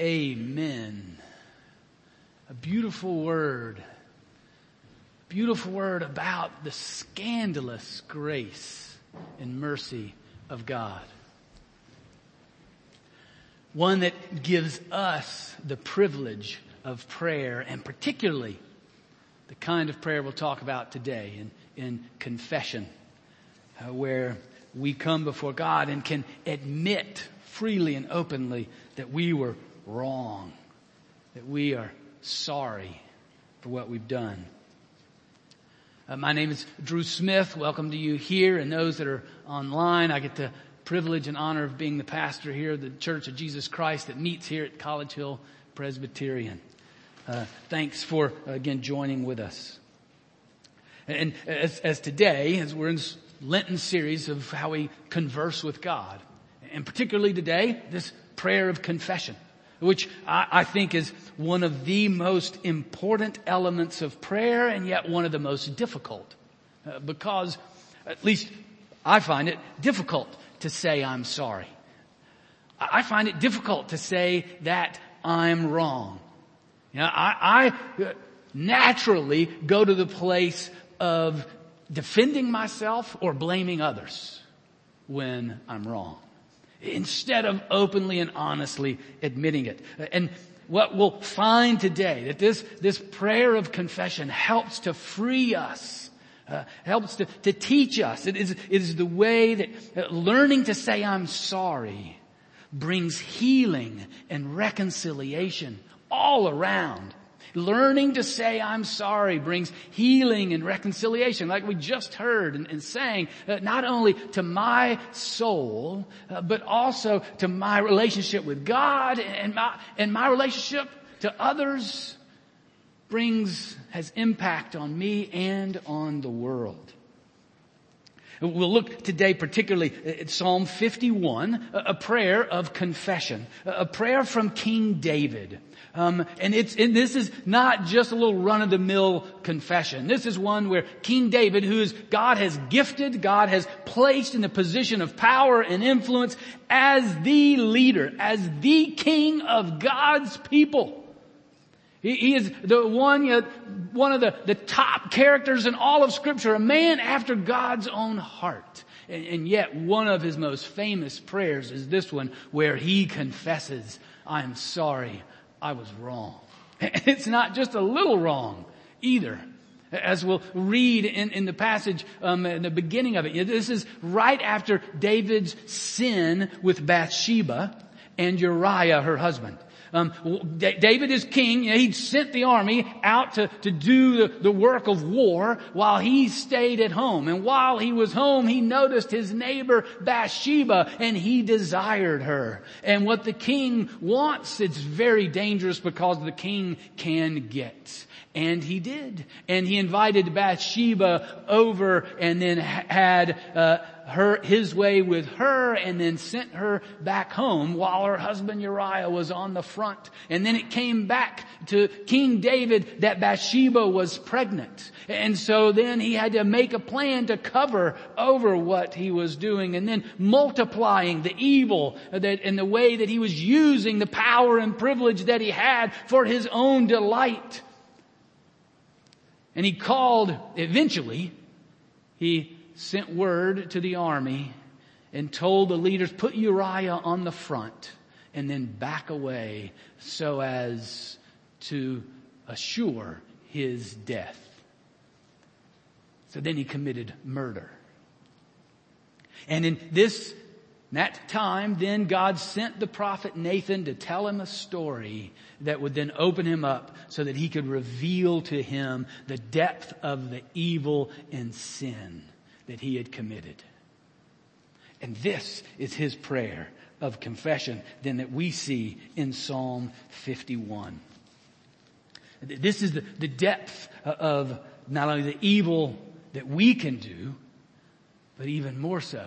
Amen. A beautiful word. Beautiful word about the scandalous grace and mercy of God. One that gives us the privilege of prayer and particularly the kind of prayer we'll talk about today in, in confession, uh, where we come before God and can admit freely and openly that we were wrong, that we are sorry for what we've done. Uh, my name is Drew Smith. Welcome to you here and those that are online. I get the privilege and honor of being the pastor here of the Church of Jesus Christ that meets here at College Hill Presbyterian. Uh, thanks for again joining with us. And as, as today, as we're in this Lenten series of how we converse with God, and particularly today, this prayer of confession, which I, I think is one of the most important elements of prayer and yet one of the most difficult. Uh, because, at least I find it difficult to say I'm sorry. I find it difficult to say that I'm wrong. You know, I, I naturally go to the place of defending myself or blaming others when I'm wrong instead of openly and honestly admitting it. And what we'll find today, that this, this prayer of confession helps to free us, uh, helps to, to teach us. It is, it is the way that uh, learning to say I'm sorry brings healing and reconciliation all around. Learning to say I'm sorry brings healing and reconciliation like we just heard and, and uh, not only to my soul, uh, but also to my relationship with God and my, and my relationship to others brings, has impact on me and on the world. We'll look today particularly at Psalm 51, a prayer of confession, a prayer from King David. Um, and it's and this is not just a little run-of-the-mill confession. This is one where King David, who is God has gifted, God has placed in the position of power and influence as the leader, as the king of God's people. He, he is the one, you know, one of the, the top characters in all of Scripture, a man after God's own heart. And, and yet, one of his most famous prayers is this one, where he confesses, "I am sorry." I was wrong. It's not just a little wrong either. As we'll read in, in the passage um, in the beginning of it. This is right after David's sin with Bathsheba and Uriah, her husband. Um, David is king. You know, he'd sent the army out to, to do the, the work of war while he stayed at home. And while he was home, he noticed his neighbor Bathsheba and he desired her. And what the king wants, it's very dangerous because the king can get. And he did. And he invited Bathsheba over and then had, uh, her, his way with her and then sent her back home while her husband Uriah was on the front. And then it came back to King David that Bathsheba was pregnant. And so then he had to make a plan to cover over what he was doing and then multiplying the evil that in the way that he was using the power and privilege that he had for his own delight. And he called eventually, he sent word to the army and told the leaders, put Uriah on the front and then back away so as to assure his death. So then he committed murder. And in this that time, then God sent the prophet Nathan to tell him a story that would then open him up so that he could reveal to him the depth of the evil and sin that he had committed. And this is his prayer of confession then that we see in Psalm 51. This is the, the depth of not only the evil that we can do, but even more so,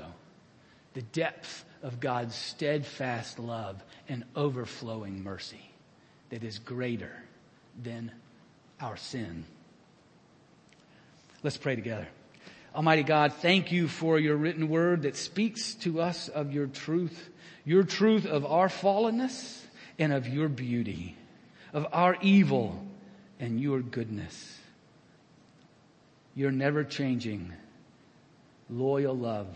the depth of God's steadfast love and overflowing mercy that is greater than our sin. Let's pray together. Almighty God, thank you for your written word that speaks to us of your truth, your truth of our fallenness and of your beauty, of our evil and your goodness. Your never changing, loyal love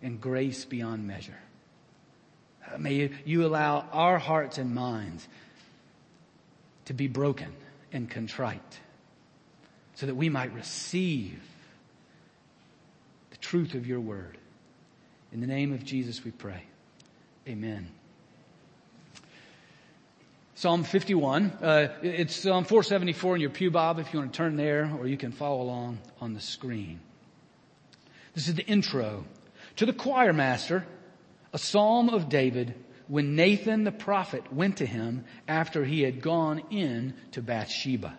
and grace beyond measure. May you allow our hearts and minds to be broken and contrite so that we might receive the truth of your word. In the name of Jesus we pray. Amen. Psalm 51. Uh, it's Psalm 474 in your pew, Bob, if you want to turn there, or you can follow along on the screen. This is the intro to the choir master, a psalm of David when Nathan the prophet went to him after he had gone in to Bathsheba.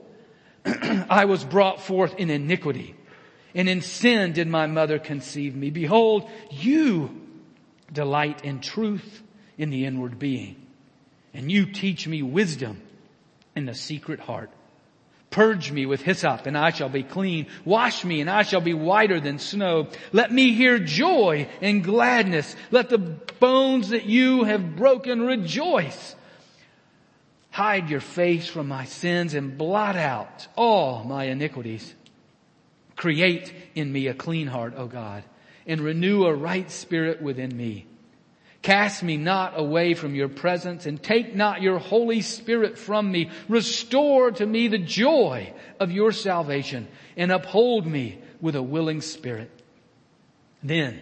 I was brought forth in iniquity, and in sin did my mother conceive me. Behold, you delight in truth in the inward being, and you teach me wisdom in the secret heart. Purge me with hyssop and I shall be clean. Wash me and I shall be whiter than snow. Let me hear joy and gladness. Let the bones that you have broken rejoice. Hide your face from my sins and blot out all my iniquities. Create in me a clean heart, O God, and renew a right spirit within me. Cast me not away from your presence and take not your Holy Spirit from me. Restore to me the joy of your salvation and uphold me with a willing spirit. Then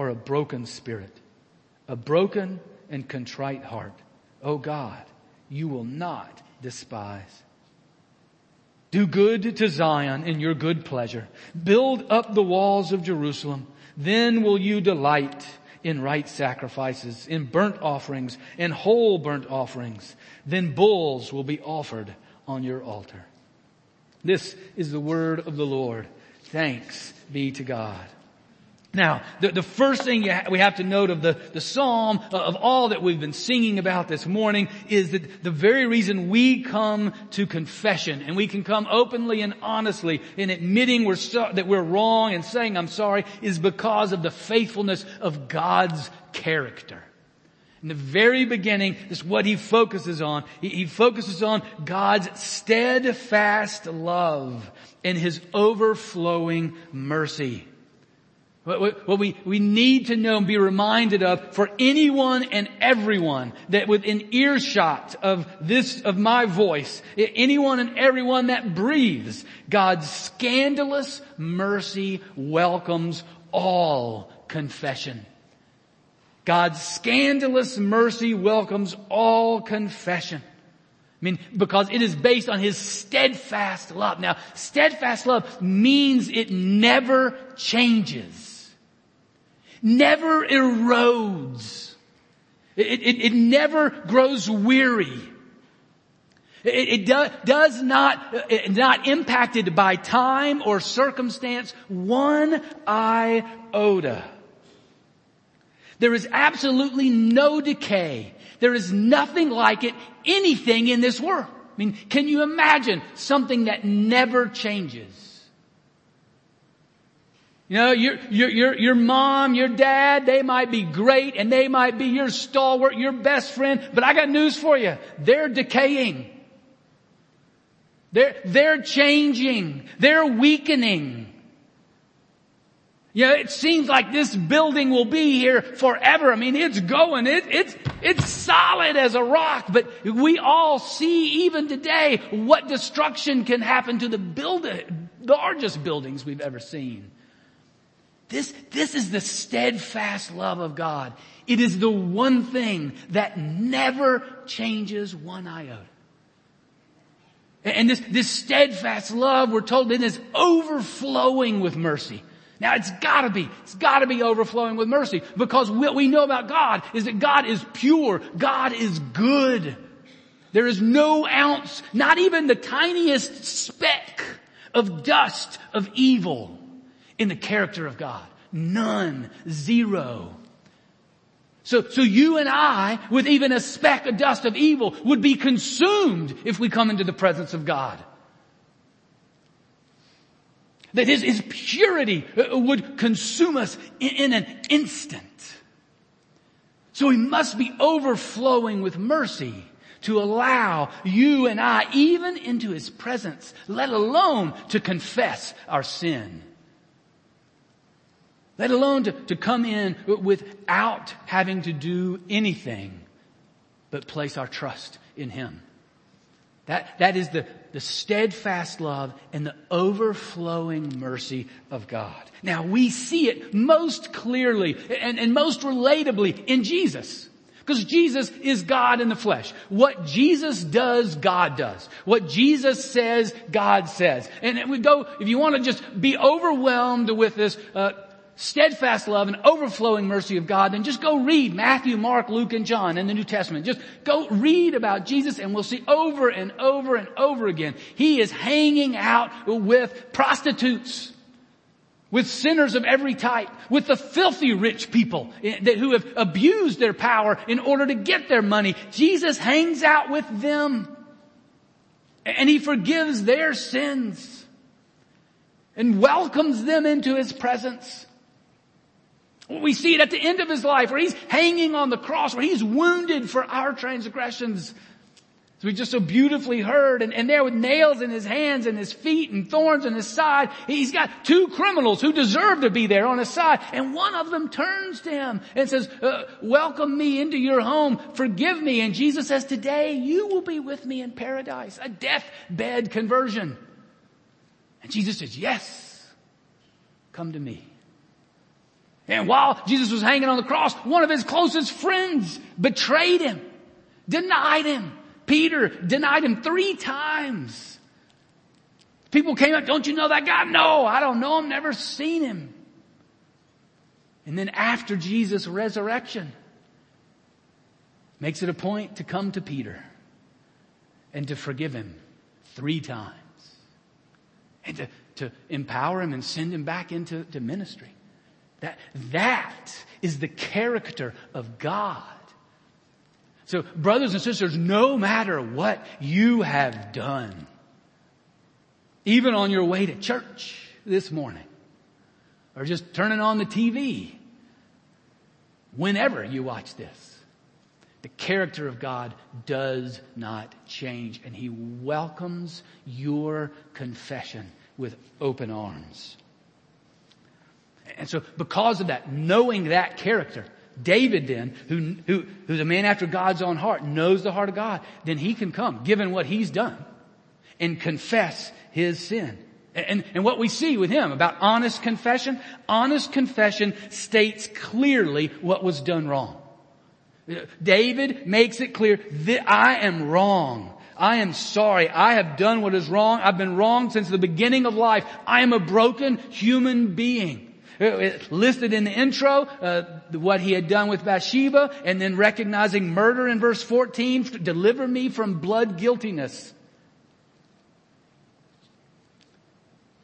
or a broken spirit, a broken and contrite heart. O oh God, you will not despise. Do good to Zion in your good pleasure. Build up the walls of Jerusalem. Then will you delight in right sacrifices, in burnt offerings, in whole burnt offerings. Then bulls will be offered on your altar. This is the word of the Lord. Thanks be to God. Now, the, the first thing ha- we have to note of the, the psalm, uh, of all that we've been singing about this morning, is that the very reason we come to confession, and we can come openly and honestly in admitting we're so, that we're wrong and saying I'm sorry, is because of the faithfulness of God's character. In the very beginning, this is what he focuses on. He, he focuses on God's steadfast love and his overflowing mercy. What we, we need to know and be reminded of for anyone and everyone that within earshot of this, of my voice, anyone and everyone that breathes, God's scandalous mercy welcomes all confession. God's scandalous mercy welcomes all confession. I mean, because it is based on His steadfast love. Now, steadfast love means it never changes never erodes. It, it, it never grows weary. It, it do, does not, not impacted by time or circumstance one iota. There is absolutely no decay. There is nothing like it, anything in this world. I mean, can you imagine something that never changes? You know, your, your, your, your mom, your dad, they might be great and they might be your stalwart, your best friend, but I got news for you. They're decaying. They're, they're changing. They're weakening. Yeah, it seems like this building will be here forever. I mean, it's going, it, it's, it's solid as a rock, but we all see even today what destruction can happen to the the largest buildings we've ever seen. This, this is the steadfast love of God. It is the one thing that never changes one iota. And this, this steadfast love, we're told it is overflowing with mercy. Now it's gotta be, it's gotta be overflowing with mercy because what we know about God is that God is pure. God is good. There is no ounce, not even the tiniest speck of dust of evil in the character of God. None. Zero. So, so you and I, with even a speck of dust of evil, would be consumed if we come into the presence of God. That his, his purity uh, would consume us in, in an instant. So he must be overflowing with mercy to allow you and I even into his presence, let alone to confess our sin. Let alone to, to come in without having to do anything but place our trust in him. That, that is the, the steadfast love and the overflowing mercy of God. Now we see it most clearly and, and most relatably in Jesus. Because Jesus is God in the flesh. What Jesus does, God does. What Jesus says, God says. And we go, if you want to just be overwhelmed with this, uh, steadfast love and overflowing mercy of God, then just go read Matthew, Mark, Luke, and John in the New Testament. Just go read about Jesus and we'll see over and over and over again. He is hanging out with prostitutes, with sinners of every type, with the filthy rich people who have abused their power in order to get their money. Jesus hangs out with them and he forgives their sins and welcomes them into his presence. We see it at the end of his life where he's hanging on the cross, where he's wounded for our transgressions. As we just so beautifully heard, and, and there with nails in his hands and his feet and thorns in his side, he's got two criminals who deserve to be there on his side, and one of them turns to him and says, uh, welcome me into your home, forgive me, and Jesus says, today you will be with me in paradise, a deathbed conversion. And Jesus says, yes, come to me. And while Jesus was hanging on the cross, one of his closest friends betrayed him, denied him. Peter denied him three times. People came up, don't you know that guy? No, I don't know him, never seen him. And then after Jesus' resurrection, makes it a point to come to Peter and to forgive him three times and to, to empower him and send him back into ministry. That, that is the character of God. So brothers and sisters, no matter what you have done, even on your way to church this morning, or just turning on the TV, whenever you watch this, the character of God does not change and He welcomes your confession with open arms. And so because of that, knowing that character, David then, who, who, who's a man after God's own heart, knows the heart of God, then he can come, given what he's done, and confess his sin. And, and what we see with him about honest confession, honest confession states clearly what was done wrong. David makes it clear that I am wrong. I am sorry. I have done what is wrong. I've been wrong since the beginning of life. I am a broken human being. Listed in the intro, uh, what he had done with Bathsheba, and then recognizing murder in verse 14, deliver me from blood guiltiness.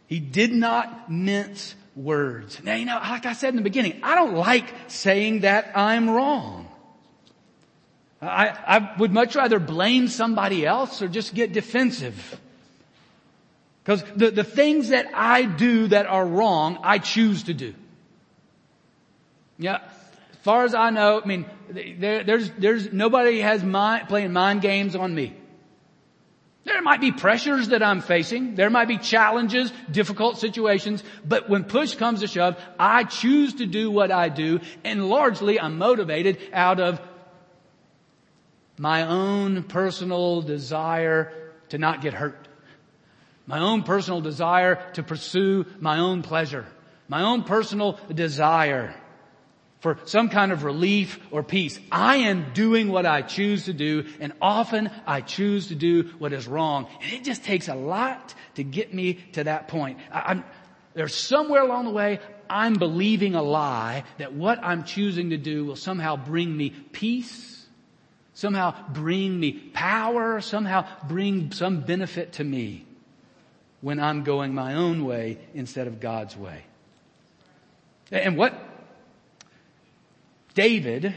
He did not mince words. Now, you know, like I said in the beginning, I don't like saying that I'm wrong. I, I would much rather blame somebody else or just get defensive. Because the, the things that I do that are wrong, I choose to do. Yeah. As far as I know, I mean, there, there's, there's, nobody has mind, playing mind games on me. There might be pressures that I'm facing. There might be challenges, difficult situations, but when push comes to shove, I choose to do what I do and largely I'm motivated out of my own personal desire to not get hurt. My own personal desire to pursue my own pleasure. My own personal desire for some kind of relief or peace. I am doing what I choose to do and often I choose to do what is wrong. And it just takes a lot to get me to that point. I, there's somewhere along the way I'm believing a lie that what I'm choosing to do will somehow bring me peace, somehow bring me power, somehow bring some benefit to me when I'm going my own way instead of God's way. And what David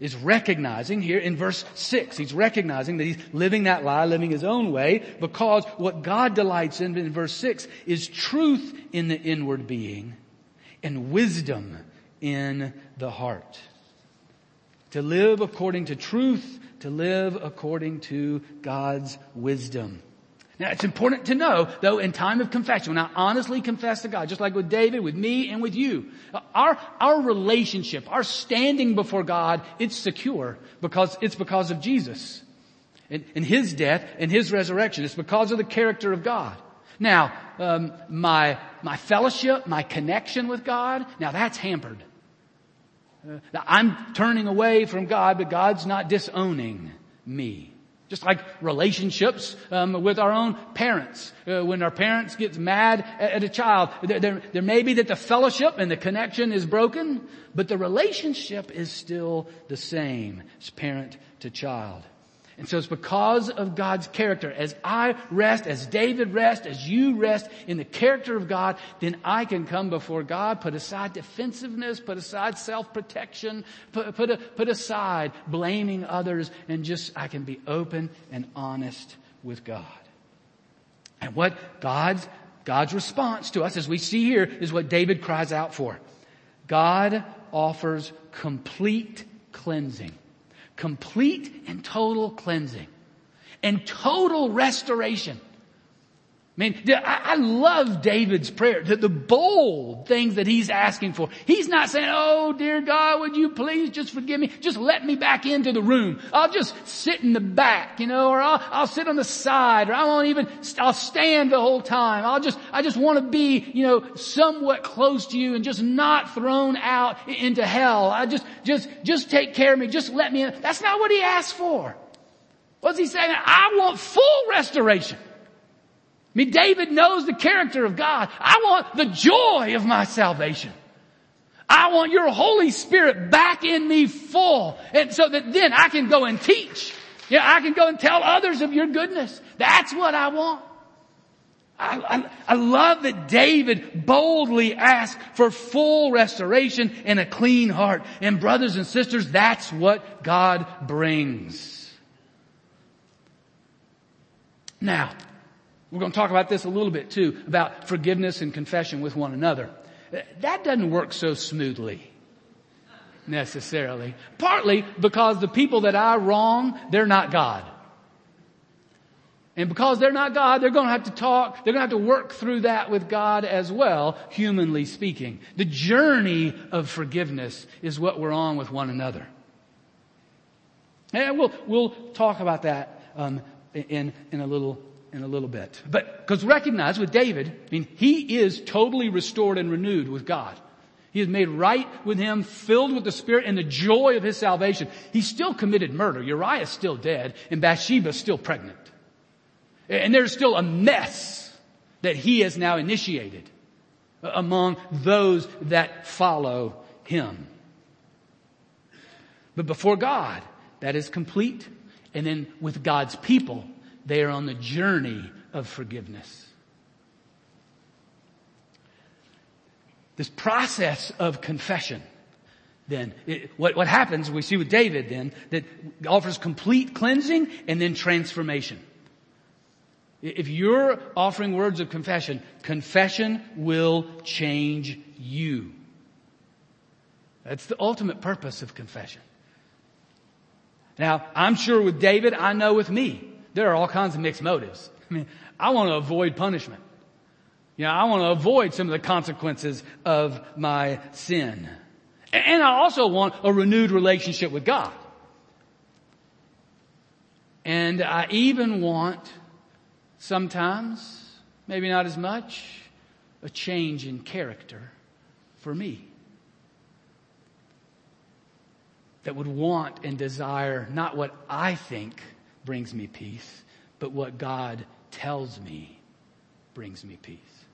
is recognizing here in verse 6. He's recognizing that he's living that lie, living his own way, because what God delights in in verse 6 is truth in the inward being and wisdom in the heart. To live according to truth, to live according to God's wisdom. Now it's important to know, though, in time of confession, when I honestly confess to God, just like with David, with me, and with you, our, our relationship, our standing before God, it's secure because it's because of Jesus. And, and His death and His resurrection. It's because of the character of God. Now, um, my, my fellowship, my connection with God, now that's hampered. Uh, I'm turning away from God, but God's not disowning me. Just like relationships um, with our own parents. Uh, when our parents get mad at, at a child, there, there, there may be that the fellowship and the connection is broken, but the relationship is still the same as parent to child. And so it's because of God's character. As I rest, as David rest, as you rest in the character of God, then I can come before God, put aside defensiveness, put aside self-protection, put, put, a, put aside blaming others, and just, I can be open and honest with God. And what God's, God's response to us, as we see here, is what David cries out for. God offers complete cleansing complete and total cleansing and total restoration. I I love David's prayer, the, the bold things that he's asking for. He's not saying, oh dear God, would you please just forgive me? Just let me back into the room. I'll just sit in the back, you know, or I'll, I'll sit on the side, or I won't even, I'll stand the whole time. I'll just, I just want to be, you know, somewhat close to you and just not thrown out into hell. I just, just, just take care of me. Just let me in. That's not what he asked for. What's he saying? I want full restoration. I mean, David knows the character of God. I want the joy of my salvation. I want your Holy Spirit back in me full. And so that then I can go and teach. Yeah, I can go and tell others of your goodness. That's what I want. I, I, I love that David boldly asked for full restoration and a clean heart. And brothers and sisters, that's what God brings. Now, we're going to talk about this a little bit too, about forgiveness and confession with one another. That doesn't work so smoothly necessarily. Partly because the people that I wrong, they're not God. And because they're not God, they're going to have to talk, they're going to have to work through that with God as well, humanly speaking. The journey of forgiveness is what we're on with one another. And we'll, we'll talk about that um, in, in a little in a little bit. But, because recognize with David, I mean, he is totally restored and renewed with God. He is made right with him, filled with the Spirit and the joy of his salvation. He still committed murder. Uriah is still dead and Bathsheba is still pregnant. And there's still a mess that he has now initiated among those that follow him. But before God, that is complete. And then with God's people, they are on the journey of forgiveness. This process of confession, then, it, what, what happens, we see with David then, that offers complete cleansing and then transformation. If you're offering words of confession, confession will change you. That's the ultimate purpose of confession. Now, I'm sure with David, I know with me, there are all kinds of mixed motives. I mean, I want to avoid punishment. You know, I want to avoid some of the consequences of my sin. And I also want a renewed relationship with God. And I even want sometimes, maybe not as much, a change in character for me. That would want and desire not what I think brings me peace, but what God tells me brings me peace.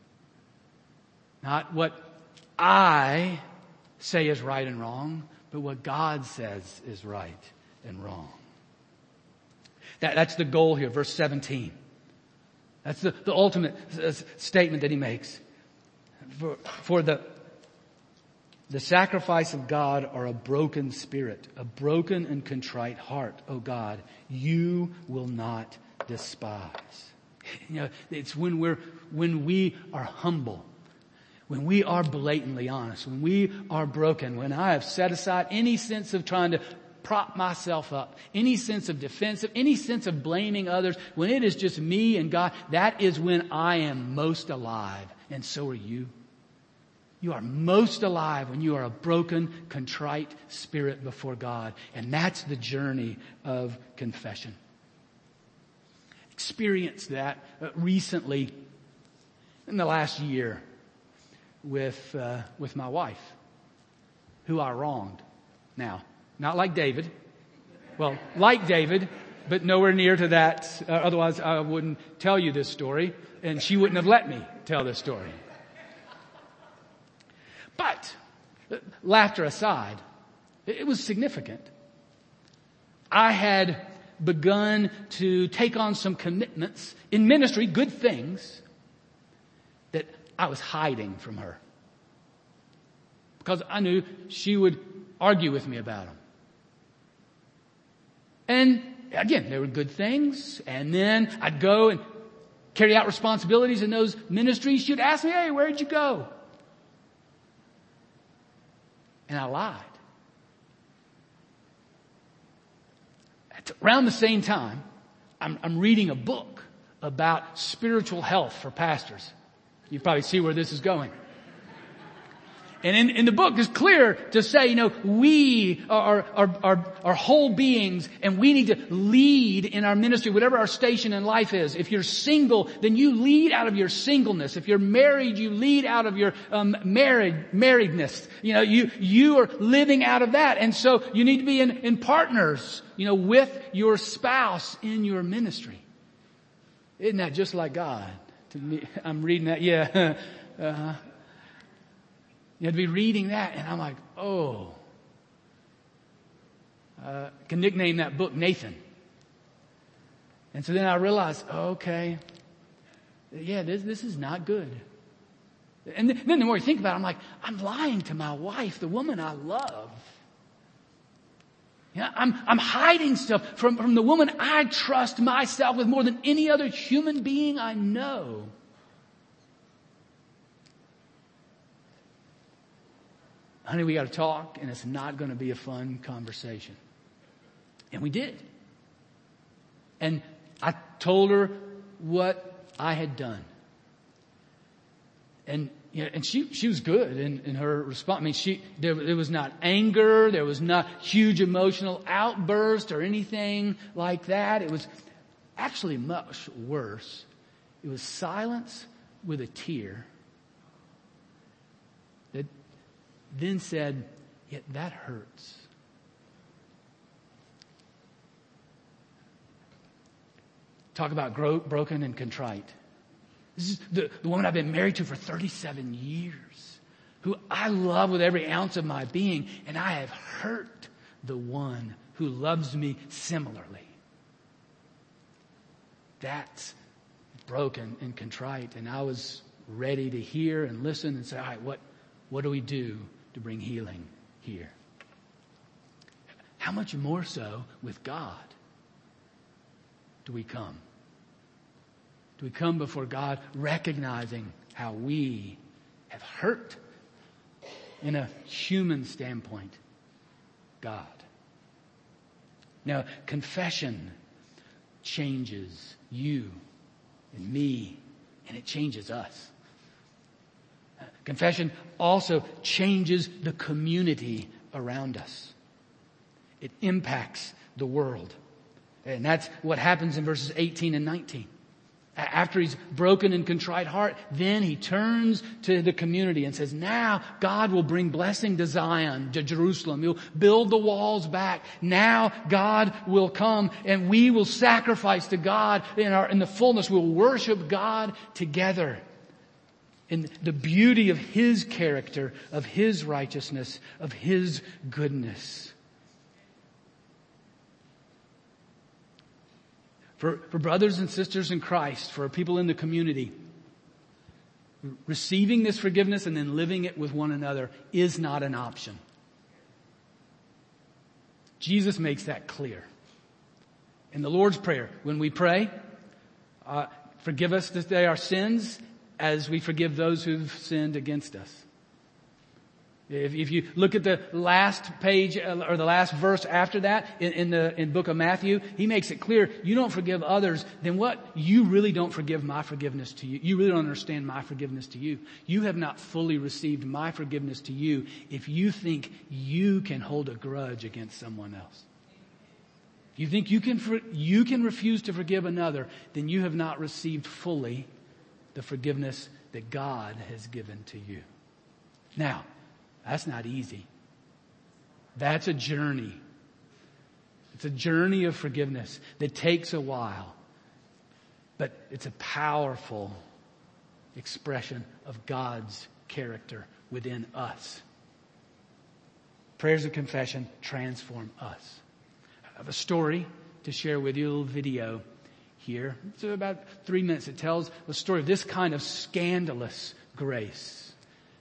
Not what I say is right and wrong, but what God says is right and wrong. That, that's the goal here, verse 17. That's the, the ultimate statement that he makes. For, for the, the sacrifice of God are a broken spirit, a broken and contrite heart, O God, you will not despise. You know, it's when we're, when we are humble, when we are blatantly honest, when we are broken, when I have set aside any sense of trying to prop myself up, any sense of defensive, any sense of blaming others, when it is just me and God, that is when I am most alive. And so are you. You are most alive when you are a broken, contrite spirit before God. And that's the journey of confession. Experienced that uh, recently in the last year with, uh, with my wife, who I wronged. Now, not like David. Well, like David, but nowhere near to that. Uh, otherwise, I wouldn't tell you this story, and she wouldn't have let me tell this story. But, laughter aside, it was significant. I had begun to take on some commitments in ministry, good things, that I was hiding from her. Because I knew she would argue with me about them. And again, they were good things. And then I'd go and carry out responsibilities in those ministries. She'd ask me, hey, where'd you go? And I lied. At around the same time, I'm, I'm reading a book about spiritual health for pastors. You probably see where this is going. And in, in the book is clear to say, you know, we are, are, are, are whole beings and we need to lead in our ministry, whatever our station in life is. If you're single, then you lead out of your singleness. If you're married, you lead out of your um, married, marriedness. You know, you, you are living out of that. And so you need to be in, in partners, you know, with your spouse in your ministry. Isn't that just like God? To me, I'm reading that, yeah. Uh, You'd be reading that and I'm like, oh. Uh, can nickname that book Nathan. And so then I realized, okay, yeah, this, this is not good. And then the more you think about it, I'm like, I'm lying to my wife, the woman I love. Yeah, I'm, I'm hiding stuff from, from the woman I trust myself with more than any other human being I know. Honey, we got to talk and it's not going to be a fun conversation. And we did. And I told her what I had done. And, you know, and she, she was good in, in her response. I mean, she, there, there was not anger. There was not huge emotional outburst or anything like that. It was actually much worse. It was silence with a tear then said, Yet that hurts. Talk about gro- broken and contrite. This is the, the woman I've been married to for 37 years, who I love with every ounce of my being, and I have hurt the one who loves me similarly. That's broken and contrite. And I was ready to hear and listen and say, all right, what, what do we do to bring healing here. How much more so with God do we come? Do we come before God recognizing how we have hurt in a human standpoint God? Now, confession changes you and me, and it changes us. Confession also changes the community around us. It impacts the world. And that's what happens in verses 18 and 19. After he's broken and contrite heart, then he turns to the community and says, now God will bring blessing to Zion, to Jerusalem. He'll build the walls back. Now God will come and we will sacrifice to God in our, in the fullness. We'll worship God together in the beauty of His character, of His righteousness, of His goodness. For, for brothers and sisters in Christ, for people in the community, receiving this forgiveness and then living it with one another is not an option. Jesus makes that clear. In the Lord's Prayer, when we pray, uh, forgive us this day our sins as we forgive those who've sinned against us. If, if, you look at the last page uh, or the last verse after that in, in, the in book of Matthew, he makes it clear you don't forgive others, then what? You really don't forgive my forgiveness to you. You really don't understand my forgiveness to you. You have not fully received my forgiveness to you if you think you can hold a grudge against someone else. If you think you can, you can refuse to forgive another, then you have not received fully the forgiveness that God has given to you. Now, that's not easy. That's a journey. It's a journey of forgiveness that takes a while, but it's a powerful expression of God's character within us. Prayers of confession transform us. I have a story to share with you, a little video here. It's about three minutes. It tells the story of this kind of scandalous grace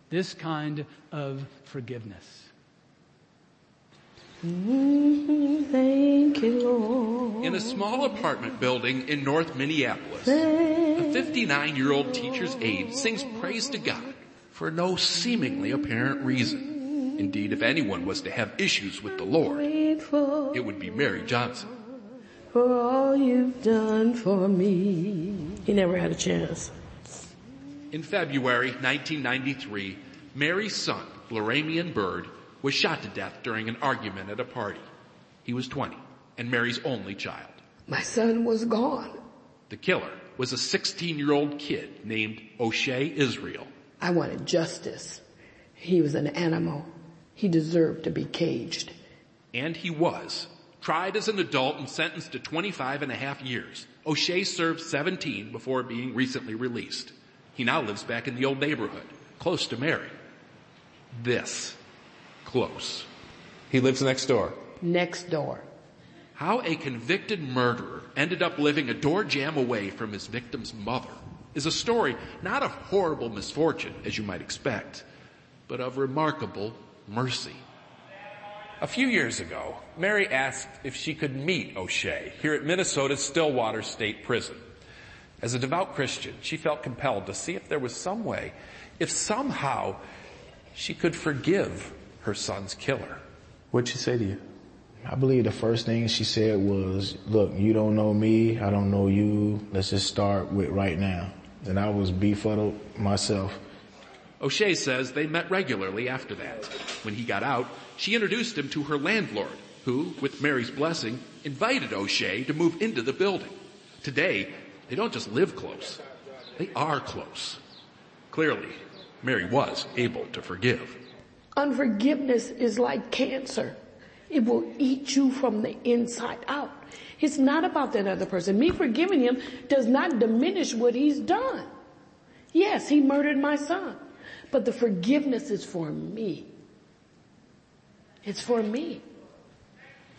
this kind of forgiveness. Thank you, Lord. In a small apartment building in North Minneapolis, a 59 year old teacher's aide sings praise to God for no seemingly apparent reason. Indeed, if anyone was to have issues with the Lord, it would be Mary Johnson. For all you've done for me. He never had a chance. In February 1993, Mary's son, Laramiun Byrd, was shot to death during an argument at a party. He was 20 and Mary's only child. My son was gone. The killer was a 16 year old kid named O'Shea Israel. I wanted justice. He was an animal. He deserved to be caged. And he was. Tried as an adult and sentenced to 25 and a half years. O'Shea served 17 before being recently released. He now lives back in the old neighborhood, close to Mary. This close. He lives next door. Next door. How a convicted murderer ended up living a door jam away from his victim's mother is a story not of horrible misfortune, as you might expect, but of remarkable mercy. A few years ago, Mary asked if she could meet O'Shea here at Minnesota's Stillwater State Prison. As a devout Christian, she felt compelled to see if there was some way, if somehow she could forgive her son's killer. What'd she say to you? I believe the first thing she said was, look, you don't know me, I don't know you, let's just start with right now. And I was befuddled myself. O'Shea says they met regularly after that. When he got out, she introduced him to her landlord, who, with Mary's blessing, invited O'Shea to move into the building. Today, they don't just live close, they are close. Clearly, Mary was able to forgive. Unforgiveness is like cancer. It will eat you from the inside out. It's not about that other person. Me forgiving him does not diminish what he's done. Yes, he murdered my son, but the forgiveness is for me. It's for me.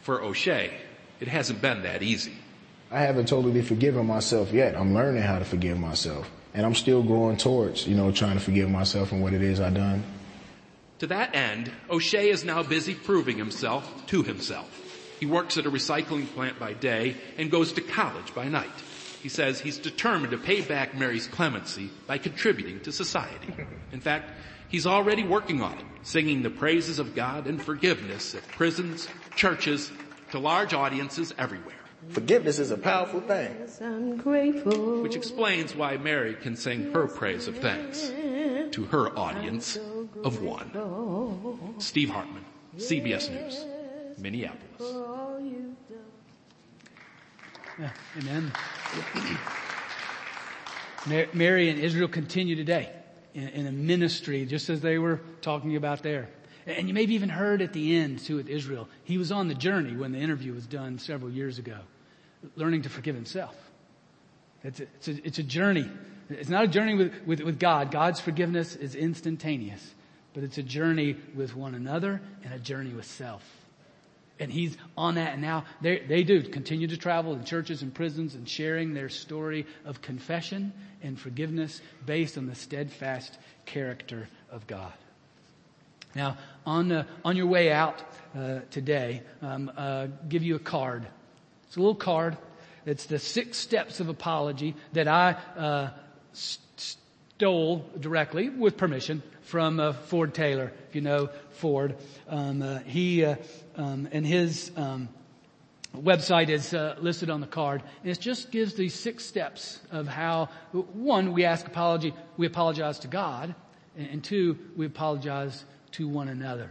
For O'Shea, it hasn't been that easy. I haven't totally forgiven myself yet. I'm learning how to forgive myself. And I'm still growing towards, you know, trying to forgive myself and what it is I done. To that end, O'Shea is now busy proving himself to himself. He works at a recycling plant by day and goes to college by night. He says he's determined to pay back Mary's clemency by contributing to society. In fact, he's already working on it, singing the praises of God and forgiveness at prisons, churches, to large audiences everywhere. Forgiveness is a powerful thing. Yes, I'm grateful. Which explains why Mary can sing her praise of thanks to her audience of one. Steve Hartman, CBS News, Minneapolis. Yeah, amen. Mary and Israel continue today in, in a ministry, just as they were talking about there. And you maybe even heard at the end too with Israel. He was on the journey when the interview was done several years ago, learning to forgive himself. It's a, it's a, it's a journey. It's not a journey with, with, with God. God's forgiveness is instantaneous, but it's a journey with one another and a journey with self. And he's on that and now they, they do continue to travel in churches and prisons and sharing their story of confession and forgiveness based on the steadfast character of God. Now, on, uh, on your way out uh, today, um, uh, give you a card. It's a little card. It's the six steps of apology that I uh, st- stole directly with permission from uh, Ford Taylor. If you know Ford, um, uh, he um, and his um, website is uh, listed on the card. And it just gives these six steps of how, one, we ask apology, we apologize to God, and, and two, we apologize to one another.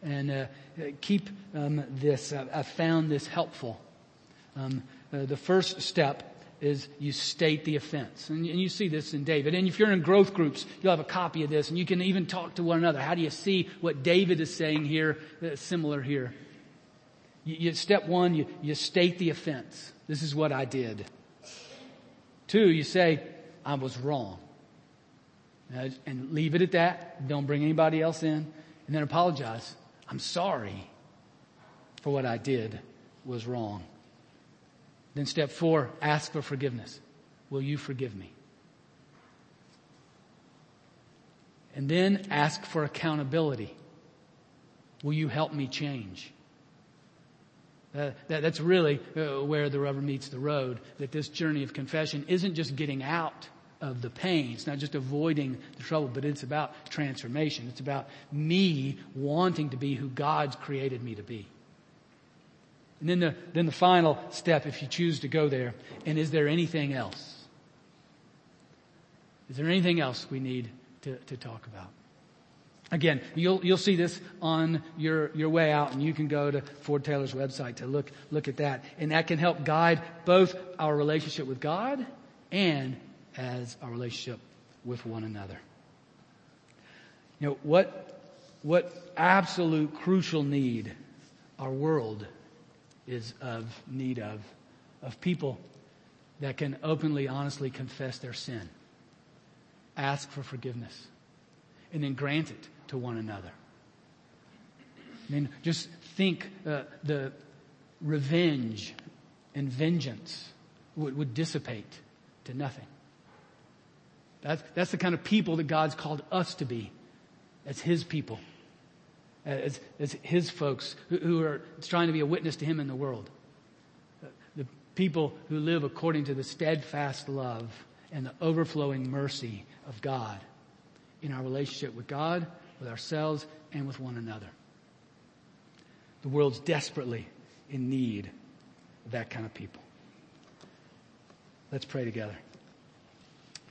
And uh, keep um, this. I, I, found this helpful. Um, uh, the first step is you state the offense. And, you see this in David. And if you're in growth groups, you'll have a copy of this and you can even talk to one another. How do you see what David is saying here, uh, similar here? You, you, step one, you, you state the offense. This is what I did. Two, you say, I was wrong. And leave it at that. Don't bring anybody else in. And then apologize. I'm sorry for what I did was wrong. Then step four, ask for forgiveness. Will you forgive me? And then ask for accountability. Will you help me change? Uh, that, that's really uh, where the rubber meets the road. That this journey of confession isn't just getting out of the pain. It's not just avoiding the trouble, but it's about transformation. It's about me wanting to be who God's created me to be. And then the, then the final step, if you choose to go there, and is there anything else? Is there anything else we need to, to talk about? Again, you'll, you'll see this on your, your way out and you can go to Ford Taylor's website to look, look at that. And that can help guide both our relationship with God and as our relationship with one another. You know, what, what absolute crucial need our world is of need of, of people that can openly, honestly confess their sin, ask for forgiveness, and then grant it to one another. I mean, just think uh, the revenge and vengeance would, would dissipate to nothing. That's, that's the kind of people that God's called us to be as His people as, as his folks who, who are trying to be a witness to him in the world. The people who live according to the steadfast love and the overflowing mercy of God in our relationship with God, with ourselves, and with one another. The world's desperately in need of that kind of people. Let's pray together.